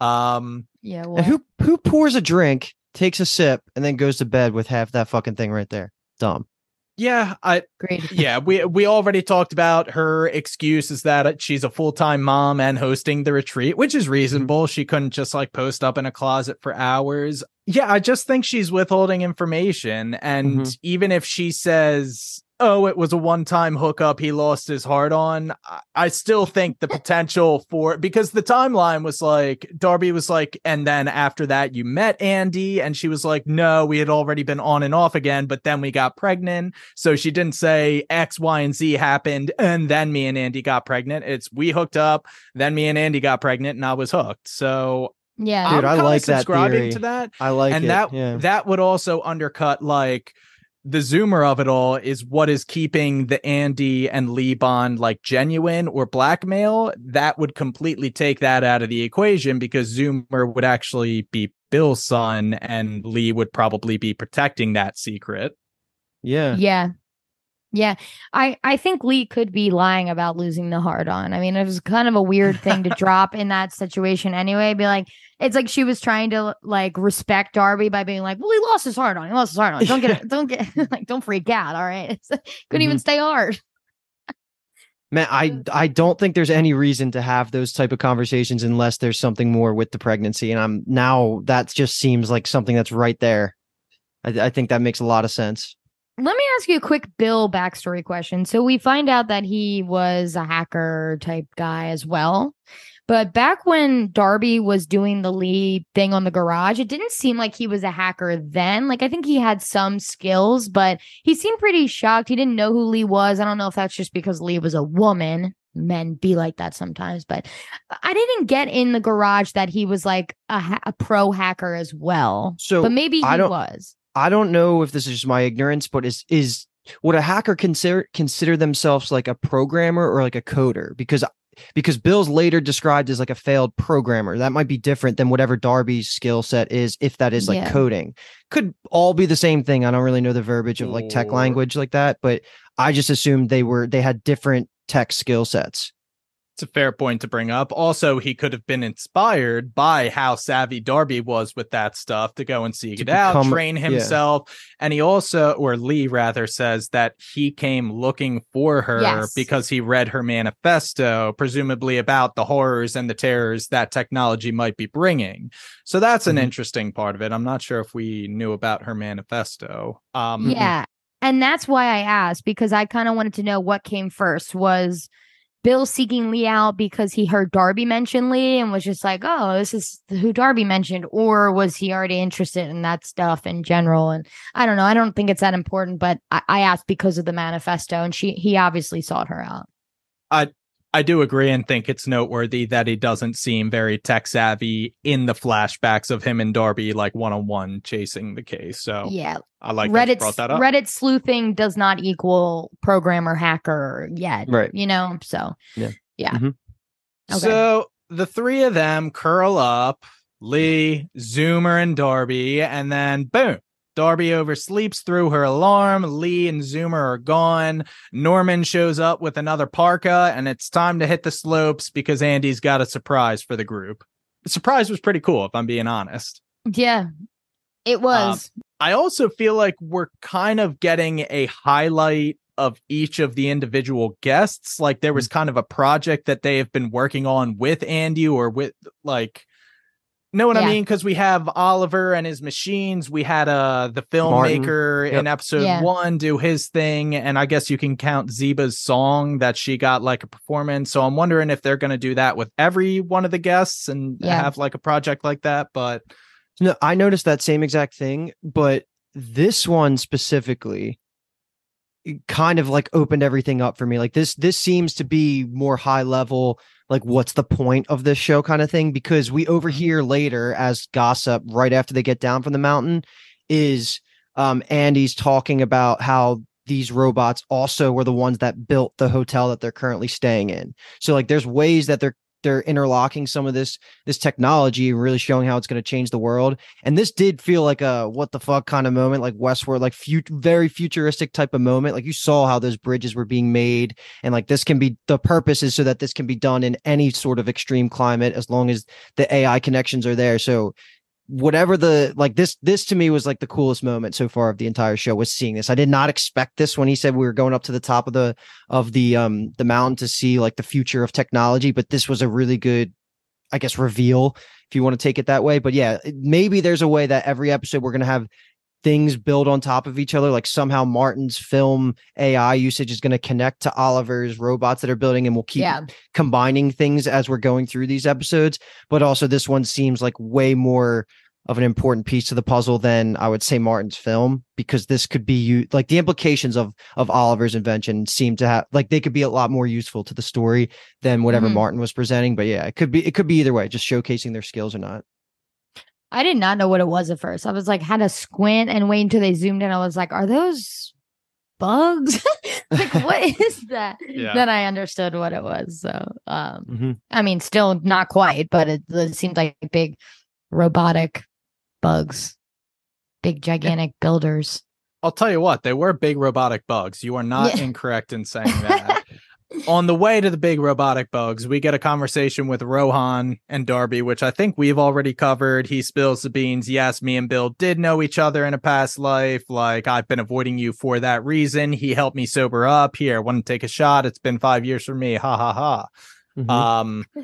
Um, Yeah. Well, And who who pours a drink, takes a sip, and then goes to bed with half that fucking thing right there? Dumb. Yeah, I great. yeah, we we already talked about her excuse is that she's a full time mom and hosting the retreat, which is reasonable. She couldn't just like post up in a closet for hours. Yeah, I just think she's withholding information, and Mhm. even if she says. Oh, it was a one time hookup. He lost his heart on. I- I still think the potential for because the timeline was like Darby was like, and then after that, you met Andy, and she was like, no, we had already been on and off again, but then we got pregnant. So she didn't say X, Y, and Z happened, and then me and Andy got pregnant. It's we hooked up, then me and Andy got pregnant, and I was hooked. So Yeah. Dude, I'm I kinda like that subscribing theory. to that, I like and it. that yeah. that would also undercut like the zoomer of it all is what is keeping the Andy and Lee bond like genuine or blackmail. That would completely take that out of the equation because Zoomer would actually be Bill's son, and Lee would probably be protecting that secret. yeah. Yeah. Yeah. I I think Lee could be lying about losing the hard on. I mean, it was kind of a weird thing to drop in that situation anyway. Be like, it's like she was trying to like respect Darby by being like, well, he lost his heart on. He lost his heart on. Don't get it. don't get like don't freak out. All right. Couldn't even mm-hmm. stay hard. Man, I I don't think there's any reason to have those type of conversations unless there's something more with the pregnancy. And I'm now that just seems like something that's right there. I, I think that makes a lot of sense. Let me ask you a quick Bill backstory question. So we find out that he was a hacker type guy as well. But back when Darby was doing the Lee thing on the garage, it didn't seem like he was a hacker then. Like I think he had some skills, but he seemed pretty shocked. He didn't know who Lee was. I don't know if that's just because Lee was a woman. Men be like that sometimes, but I didn't get in the garage that he was like a, ha- a pro hacker as well. So, but maybe he was. I don't know if this is just my ignorance, but is is would a hacker consider consider themselves like a programmer or like a coder? Because because Bill's later described as like a failed programmer. That might be different than whatever Darby's skill set is, if that is like Yeah. coding. Could all be the same thing. I don't really know the verbiage of like tech language like that, but I just assumed they were they had different tech skill sets. It's a fair point to bring up. Also, he could have been inspired by how savvy Darby was with that stuff to go and seek To it out, become- train yeah. himself. And he also, or Lee rather, says that he came looking for her Yes. because he read her manifesto, presumably about the horrors and the terrors that technology might be bringing. So that's an Mhm. interesting part of it. I'm not sure if we knew about her manifesto. Um, Yeah. And that's why I asked because I kind of wanted to know what came first was Bill seeking Lee out because he heard Darby mention Lee and was just like, oh, this is who Darby mentioned. Or was he already interested in that stuff in general? And I don't know. I don't think it's that important, but I, I asked because of the manifesto and she he obviously sought her out. I do agree and think it's noteworthy that he doesn't seem very tech savvy in the flashbacks of him and Darby like one on one chasing the case. So yeah. I like that you Reddit brought that up. Reddit sleuthing does not equal programmer hacker yet. Right. You know, so Yeah. Yeah. Mhm. Okay. So the three of them curl up, Lee, Zoomer, and Darby, and then boom. Darby oversleeps through her alarm. Lee and Zoomer are gone. Norman shows up with another parka, and it's time to hit the slopes because Andy's got a surprise for the group. The surprise was pretty cool, if I'm being honest. yeah. It um, was. I also feel like we're kind of getting a highlight of each of the individual guests. Like there was mm. kind of a project that they have been working on with Andy or with like know what I mean? Because we have Oliver and his machines. We had uh the filmmaker Yep. in episode Yeah. one do his thing, and I guess you can count Ziba's song that she got like a performance. So I'm wondering if they're gonna do that with every one of the guests and Yeah. have like a project like that. But No, I noticed that same exact thing, but this one specifically kind of like opened everything up for me. Like this this seems to be more high level like what's the point of this show kind of thing because we overhear later as gossip right after they get down from the mountain is um Andy's talking about how these robots also were the ones that built the hotel that they're currently staying in. So like there's ways that they're they're interlocking some of this this technology really showing how it's going to change the world. And this did feel like a what the fuck kind of moment, like Westworld like fut- very futuristic type of moment. Like you saw how those bridges were being made, and like this can be the purpose is so that this can be done in any sort of extreme climate as long as the AI connections are there. So whatever the like this this to me was like the coolest moment so far of the entire show was seeing this. I did not expect this when he said we were going up to the top of the of the um the mountain to see like the future of technology, but this was a really good I guess reveal if you want to take it that way. But yeah, maybe there's a way that every episode we're going to have things build on top of each other like somehow Martin's film AI usage is going to connect to Oliver's robots that are building and we'll keep yeah. combining things as we're going through these episodes but also this one seems like way more of an important piece to the puzzle than I would say Martin's film because this could be you like the implications of of Oliver's invention seem to have like they could be a lot more useful to the story than whatever Mhm. Martin was presenting but yeah it could be it could be either way just showcasing their skills or not I did not know what it was at first. I was like, had to squint and wait until they zoomed in. I was like, are those bugs? like, what is that? Yeah. Then I understood what it was. So, um, Mhm. I mean, still not quite, but it, it seemed like big robotic bugs, big gigantic builders. I'll tell you what, they were big robotic bugs. You are not Yeah. incorrect in saying that. On the way to the big robotic bugs, we get a conversation with Rohan and Darby, which I think we've already covered. He spills the beans. Yes, me and Bill did know each other in a past life. Like, I've been avoiding you for that reason. He helped me sober up. Here, want to take a shot? It's been five years for me. Ha ha ha. Mhm. Um,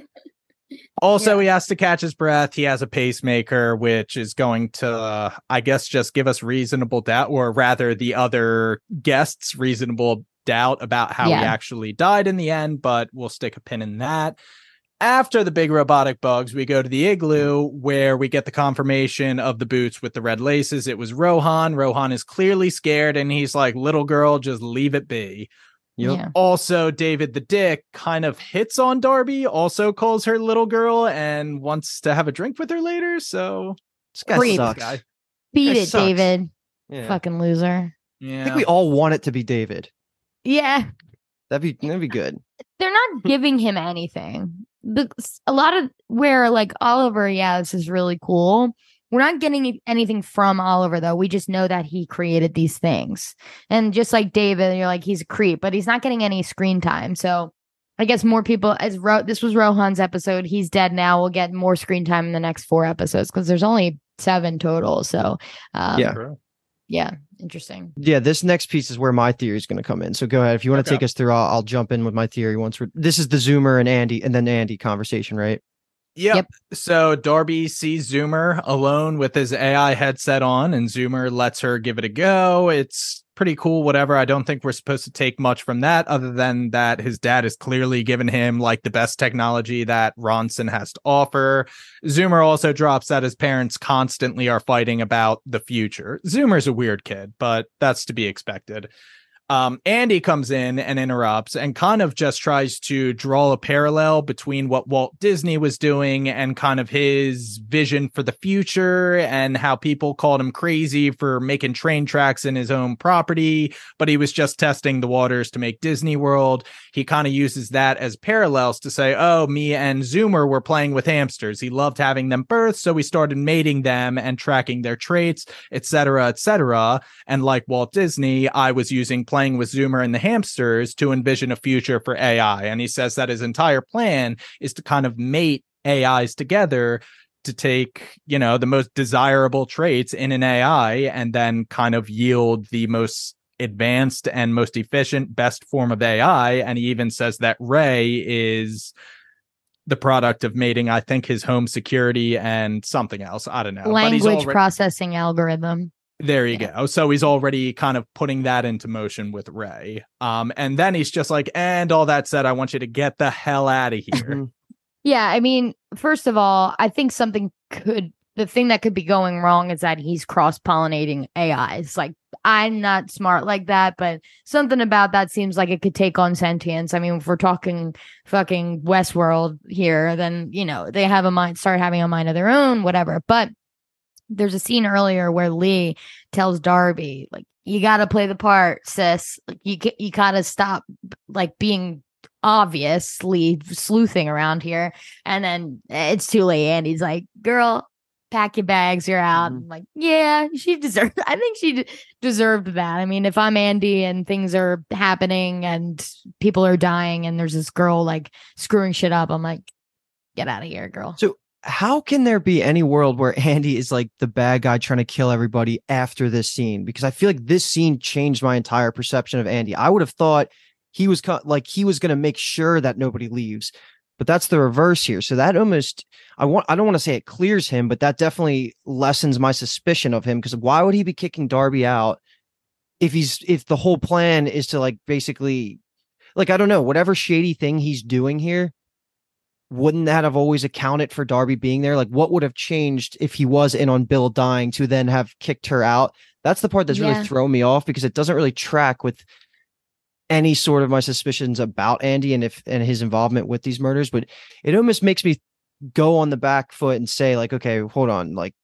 Also, Yeah. he has to catch his breath. He has a pacemaker, which is going to, uh, I guess, just give us reasonable doubt, or rather, the other guests reasonable doubt about how Yeah. he actually died in the end. But we'll stick a pin in that. After the big robotic bugs, we go to the igloo where we get the confirmation of the boots with the red laces. It was Rohan. Rohan is clearly scared, and he's like, "Little girl, just leave it be." Yep. Yeah. Also, David the Dick kind of hits on Darby, also calls her little girl and wants to have a drink with her later. So, This guy Creep. sucks. guy. Beat That it, sucks. David. Yeah. Fucking loser. yeah. I think we all want it to be David. Yeah. That'd be that'd be good. They're not giving him anything. The, a lot of where like Oliver, yeah, this is really cool. We're not getting anything from Oliver though. We just know that he created these things. And just like David, you're like he's a creep, but he's not getting any screen time. So I guess more people as Ro- this was Rohan's episode. He's dead now. We'll get more screen time in the next four episodes because there's only seven total. So um, Yeah. Yeah, interesting. Yeah, this next piece is where my theory is going to come in. So go ahead. If you want to Okay. take us through, I'll, I'll jump in with my theory once we're. This is the Zoomer and Andy, and then Andy conversation, right? Yep. Yep. So Darby sees Zoomer alone with his AI headset on, and Zoomer lets her give it a go. It's pretty cool, whatever. I don't think we're supposed to take much from that, other than that his dad has clearly given him like the best technology that Ronson has to offer. Zoomer also drops that his parents constantly are fighting about the future. Zoomer's a weird kid, but that's to be expected. Um, Andy comes in and interrupts and kind of just tries to draw a parallel between what Walt Disney was doing and kind of his vision for the future and how people called him crazy for making train tracks in his own property, but he was just testing the waters to make Disney World. He kind of uses that as parallels to say, oh, me and Zoomer were playing with hamsters. He loved having them birth, so we started mating them and tracking their traits, etc., etc. And like Walt Disney, I was using playing with Zoomer and the hamsters to envision a future for AI. And he says that his entire plan is to kind of mate AIs together to take, you know, the most desirable traits in an AI and then kind of yield the most advanced and most efficient, best form of AI. And he even says that Ray is the product of mating, I think, his home security and something else. I don't know. Language alre- processing algorithm. There you Yeah. go. So he's already kind of putting that into motion with Ray. Um, and then he's just like, and all that said, I want you to get the hell out of here. Yeah, I mean, first of all, I think something could the thing that could be going wrong is that he's cross pollinating AIs. Like I'm not smart like that, but something about that seems like it could take on sentience. I mean, if we're talking fucking Westworld here, then you know they have a mind, start having a mind of their own, whatever. But there's a scene earlier where Lee tells Darby, like, you got to play the part, sis. Like, you you got to stop like being obviously sleuthing around here. And then it's too late. And he's like, girl, pack your bags, you're out. Mhm. I'm like, yeah, she deserved, I think she d- deserved that. I mean, if I'm Andy and things are happening and people are dying and there's this girl like screwing shit up, I'm like, get out of here, girl. So how can there be any world where Andy is like the bad guy trying to kill everybody after this scene? Because I feel like this scene changed my entire perception of Andy. I would have thought he was co- like he was going to make sure that nobody leaves, but that's the reverse here. So that almost I want I don't want to say it clears him, but that definitely lessens my suspicion of him. Because why would he be kicking Darby out if he's if the whole plan is to like basically like I don't know whatever shady thing he's doing here wouldn't that have always accounted for Darby being there? Like, what would have changed if he was in on Bill dying to then have kicked her out? That's the part that's Yeah. really thrown me off because it doesn't really track with any sort of my suspicions about Andy and if and his involvement with these murders. But it almost makes me go on the back foot and say, like, okay, hold on, like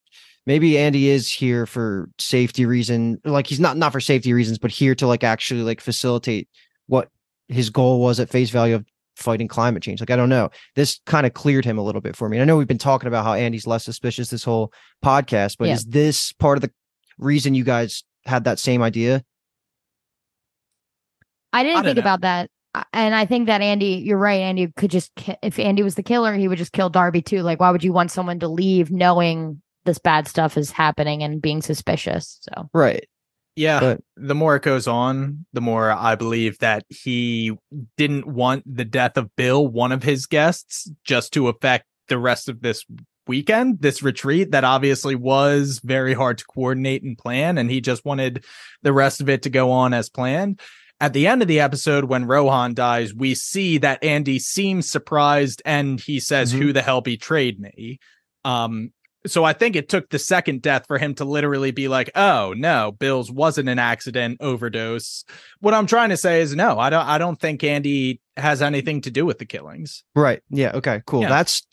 maybe Andy is here for safety reason, like he's not not for safety reasons, but here to like actually like facilitate what his goal was at face value of fighting climate change. Like I don't know. This kind of cleared him a little bit for me. And I know we've been talking about how Andy's less suspicious this whole podcast, but Yeah. is this part of the reason you guys had that same idea? I didn't I think know. about that. And I think that Andy, you're right. Andy could just, if Andy was the killer, he would just kill Darby too. Like, why would you want someone to leave knowing this bad stuff is happening and being suspicious? So, Right. Yeah. But- the more it goes on, the more I believe that he didn't want the death of Bill, one of his guests, just to affect the rest of this weekend, this retreat that obviously was very hard to coordinate and plan. And he just wanted the rest of it to go on as planned. At the end of the episode, when Rohan dies, we see that Andy seems surprised and he says, mm-hmm. Who the hell betrayed me? Um, so I think it took the second death for him to literally be like, "Oh no, Bill's wasn't an accident overdose." What I'm trying to say is, no, I don't. I don't think Andy has anything to do with the killings. Right. Yeah. Okay. Cool. Yeah. That's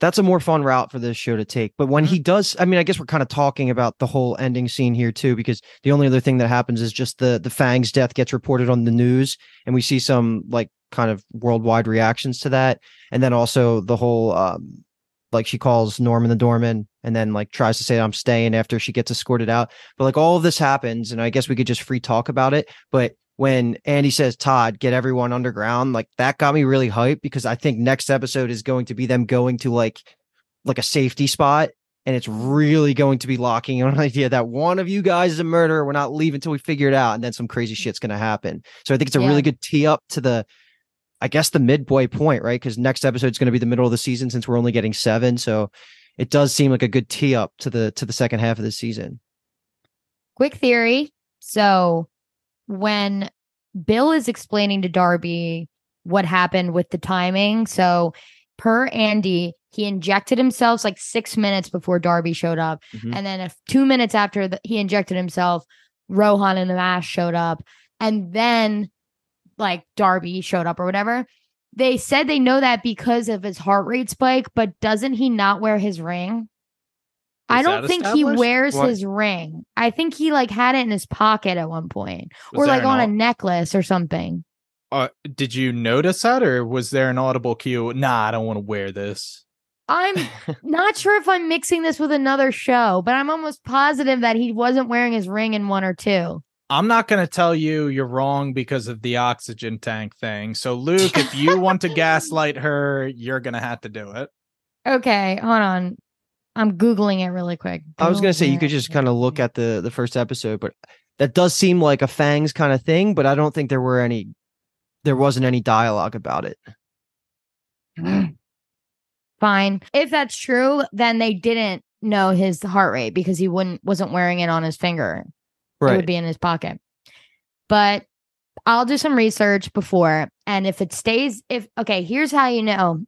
that's a more fun route for this show to take. But when mm-hmm. he does, I mean, I guess we're kind of talking about the whole ending scene here too, because the only other thing that happens is just the the Fang's death gets reported on the news, and we see some like kind of worldwide reactions to that, and then also the whole um, like she calls Norman the doorman and then like tries to say I'm staying after she gets escorted out. But like all of this happens, and I guess we could just free talk about it. But when Andy says Todd, get everyone underground, like that got me really hyped because I think next episode is going to be them going to like like a safety spot. And it's really going to be locking on an idea that one of you guys is a murderer. We're not leaving until we figure it out. And then some crazy mm. shit's gonna happen. So I think it's a yeah. really good tee up to the I guess the midway point, right? Because next episode is going to be the middle of the season since we're only getting seven. So it does seem like a good tee up to the to the second half of the season. Quick theory. So when Bill is explaining to Darby what happened with the timing, so per Andy, he injected himself like six minutes before Darby showed up, mm-hmm. and then if two minutes after the, he injected himself, Rohan and the mask showed up, and then like Darby showed up or whatever. They said they know that because of his heart rate spike, but doesn't he not wear his ring? Is I don't think he wears what? his ring. I think he like had it in his pocket at one point, was or like on a necklace or something. Uh, did you notice that, or was there an audible cue? Nah, I don't want to wear this. I'm not sure if I'm mixing this with another show, but I'm almost positive that he wasn't wearing his ring in one or two. I'm not going to tell you you're wrong because of the oxygen tank thing. So, Luke, if you want to gaslight her, you're going to have to do it. Okay, hold on. I'm googling it really quick. I was going to say you could just kind of look at the the first episode, but that does seem like a fangs kind of thing, but I don't think there were any there wasn't any dialogue about it. Fine. If that's true, then they didn't know his heart rate because he wouldn't wasn't wearing it on his finger. Right. It would be in his pocket. But I'll do some research before. And if it stays, if, okay, here's how you know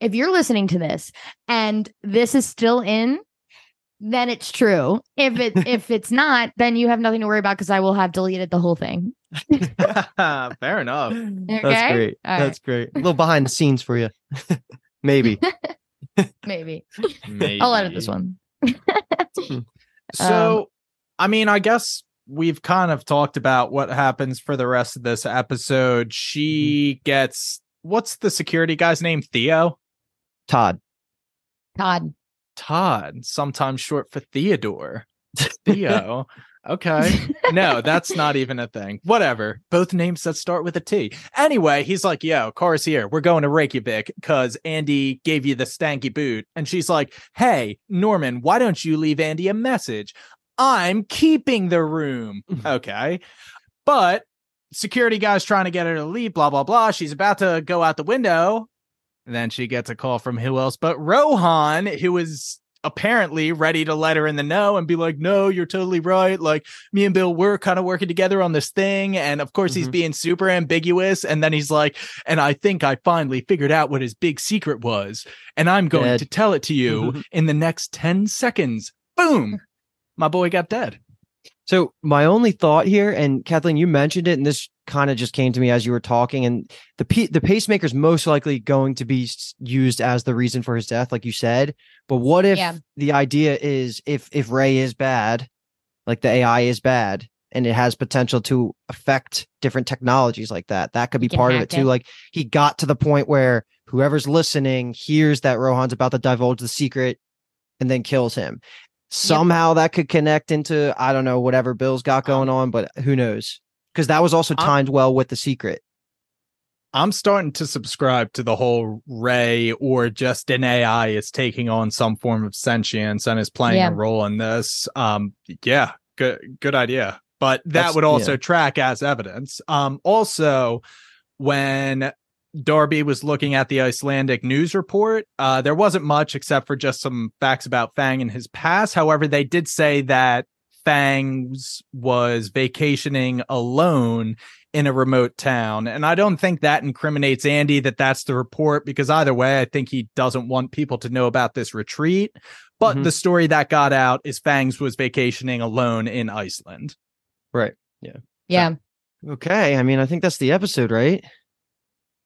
if you're listening to this and this is still in, then it's true. If it if it's not, then you have nothing to worry about because I will have deleted the whole thing. Fair enough. Okay? That's great. All That's right. great. A little behind the scenes for you. Maybe. Maybe. Maybe. I'll edit this one. so um, I mean, I guess we've kind of talked about what happens for the rest of this episode. She mm-hmm. gets what's the security guy's name? Theo? Todd. Todd. Todd, sometimes short for Theodore. Theo. Okay. No, that's not even a thing. Whatever. Both names that start with a T. Anyway, he's like, yo, car's here. We're going to Reykjavik because Andy gave you the stanky boot. And she's like, hey, Norman, why don't you leave Andy a message? I'm keeping the room. okay. But security guy's trying to get her to leave, blah, blah, blah. She's about to go out the window. And then she gets a call from who else but Rohan, who is apparently ready to let her in the know and be like, no, you're totally right. Like, me and Bill, we're kind of working together on this thing. And of course, mm-hmm. he's being super ambiguous. And then he's like, and I think I finally figured out what his big secret was. And I'm going Dead. to tell it to you in the next 10 seconds. Boom my boy got dead. So my only thought here, and Kathleen, you mentioned it, and this kind of just came to me as you were talking, and the P- the pacemaker is most likely going to be used as the reason for his death, like you said. But what if yeah. the idea is if if Ray is bad, like the AI is bad, and it has potential to affect different technologies like that, that could be part of it too. It. Like he got to the point where whoever's listening hears that Rohan's about to divulge the secret and then kills him somehow yep. that could connect into I don't know whatever Bill's got going on, but who knows? Because that was also timed I'm, well with the secret. I'm starting to subscribe to the whole Ray or just an AI is taking on some form of sentience and is playing yeah. a role in this. Um, yeah, good good idea. But that That's, would also yeah. track as evidence. Um, also when Darby was looking at the Icelandic news report. Uh, there wasn't much except for just some facts about Fang and his past. However, they did say that Fangs was vacationing alone in a remote town. And I don't think that incriminates Andy that that's the report because either way, I think he doesn't want people to know about this retreat. But Mhm. the story that got out is Fangs was vacationing alone in Iceland. Right. Yeah. Yeah, Okay. I mean, I think that's the episode, right?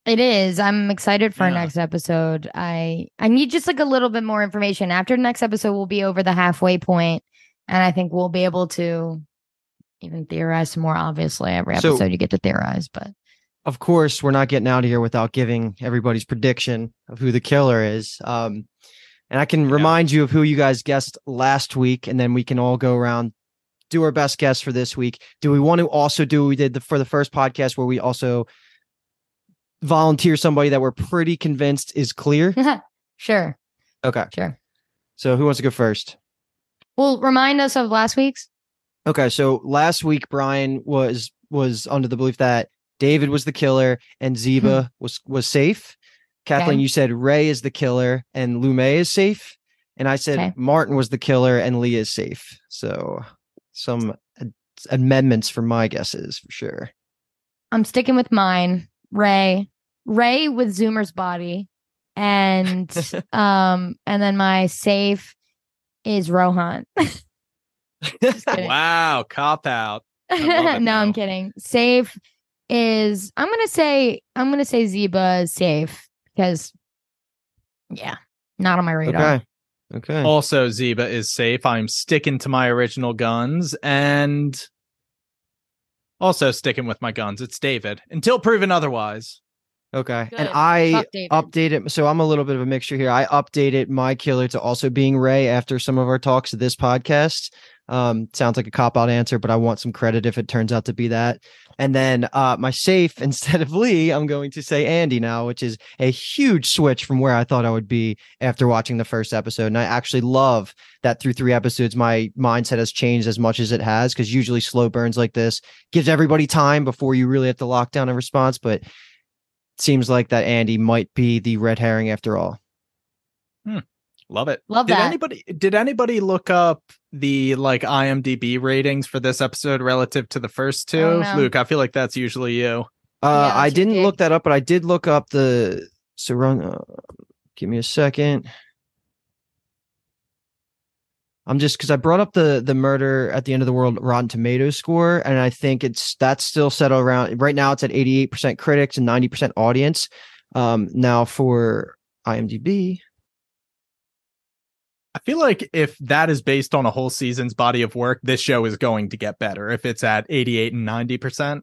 It is. I'm excited for our Yeah. next episode. I I need just like a little bit more information. After the next episode, we'll be over the halfway point, and I think we'll be able to even theorize some more. Obviously, every So- episode you get to theorize, but Of course, we're not getting out of here without giving everybody's prediction of who the killer is. Um, and I can Yeah. remind you of who you guys guessed last week, and then we can all go around, do our best guess for this week. Do we want to also do what we did the, for the first podcast where we also volunteer somebody that we're pretty convinced is clear? sure, Okay. sure. So who wants to go first? Well, remind us of last week's. Okay, so last week Brian was was under the belief that David was the killer and Ziba hmm. was was safe. Kathleen, Okay. you said Ray is the killer and Lu Mei is safe, and I said Okay. Martin was the killer and Lee is safe. So some ad- amendments for my guesses for sure. I'm sticking with mine. Ray, Ray with Zoomer's body, and um, and then my safe is Rohan. Wow, cop out. love it no, I'm kidding. Safe is I'm gonna say I'm gonna say Ziba is safe because yeah, not on my radar. Okay. Okay. Also, Ziba is safe. I'm sticking to my original guns and also sticking with my guns. It's David until proven otherwise. Okay. And I updated so I'm a little bit of a mixture here. I updated my killer to also being Ray after some of our talks of this podcast. Um sounds like a cop out answer, but I want some credit if it turns out to be that. And then uh my safe instead of Lee, I'm going to say Andy now, which is a huge switch from where I thought I would be after watching the first episode. And I actually love that through three episodes my mindset has changed as much as it has because usually slow burns like this gives everybody time before you really have to lock down a response, but seems like that Andy might be the red herring after all. Love it. Love did that. anybody did anybody look up the like IMDb ratings for this episode relative to the first two? Oh, no. Luke, I feel like that's usually you. Uh, Yeah, I didn't gig. look that up, but I did look up the. So run. Uh, give me a second. I'm just because I brought up the the murder at the end of the world Rotten Tomatoes score, and I think it's that's still set around right now. It's at 88 percent critics and 90 percent audience. Um, now for IMDb, I feel like if that is based on a whole season's body of work, this show is going to get better if it's at 88 and 90%.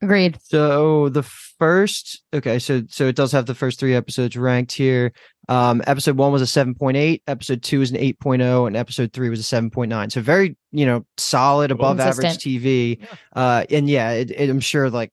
Agreed. So the first, okay, so so it does have the first three episodes ranked here. Um, episode one was a seven point eight, episode two is an eight and episode three was a seven point nine. So very, you know, solid above average TV. Yeah. Uh, and yeah, it, it- I'm sure like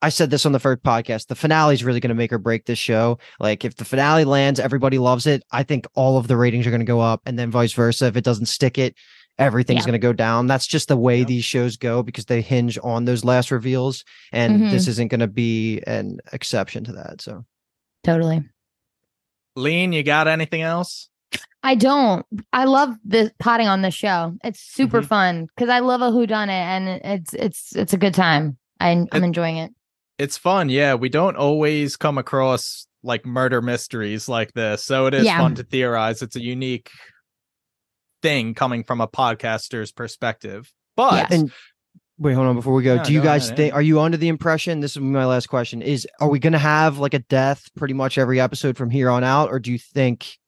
I said this on the first podcast, the finale is really going to make or break this show. Like if the finale lands, everybody loves it. I think all of the ratings are going to go up, and then vice versa. If it doesn't stick it, everything's Yeah. going to go down. That's just the way Yeah. these shows go because they hinge on those last reveals, and Mhm. this isn't going to be an exception to that. So Totally. Lean, you got anything else? I don't. I love the potting on this show. It's super Mhm. fun because I love a whodunit and it's it's it's a good time. I, I'm It- enjoying it. It's fun. Yeah, we don't always come across like murder mysteries like this. So it is Yeah. fun to theorize. It's a unique thing coming from a podcaster's perspective. But Yes. and wait, hold on before we go. Yeah, Do you go guys ahead, think? yeah. Are you under the impression? This is my last question: Is are we going to have like a death pretty much every episode from here on out, or do you think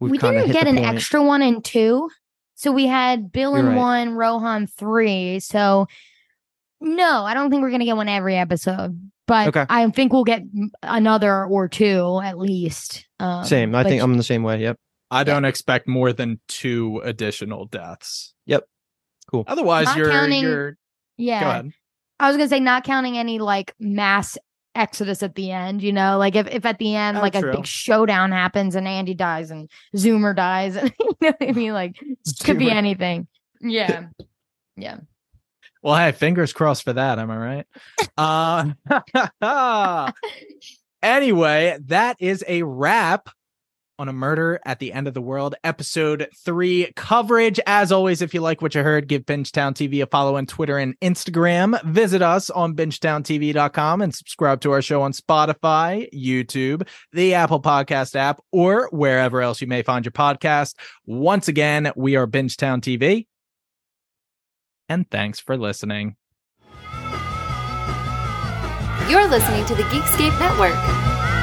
we've we didn't hit get the an point? extra one in two. So we had Bill You're in right. one, Rohan three. So no, I don't think we're gonna get one every episode. But Okay. I think we'll get another or two at least. Um, Same. I think I'm in the same way. Yep. I don't expect more than two additional deaths. Yep. Cool. Otherwise, Not you're counting- you're yeah. go ahead. I was gonna say not counting any like mass exodus at the end, you know, like if, if at the end Oh, like a big showdown happens and Andy dies and Zoomer dies and you know what I mean? Like could be anything. Yeah. Yeah. Well, hey, fingers crossed for that. Am I right? uh, anyway, that is a wrap on a murder at the end of the world. Episode 3 coverage. As always if you like what you heard give bingetown tv a follow on twitter and instagram. Visit us on bingetowntv.com and subscribe to our show on spotify youtube the apple podcast app or wherever else you may find your podcast. Once again we are bingetown tv and thanks for listening. You're listening to the Geekscape Network.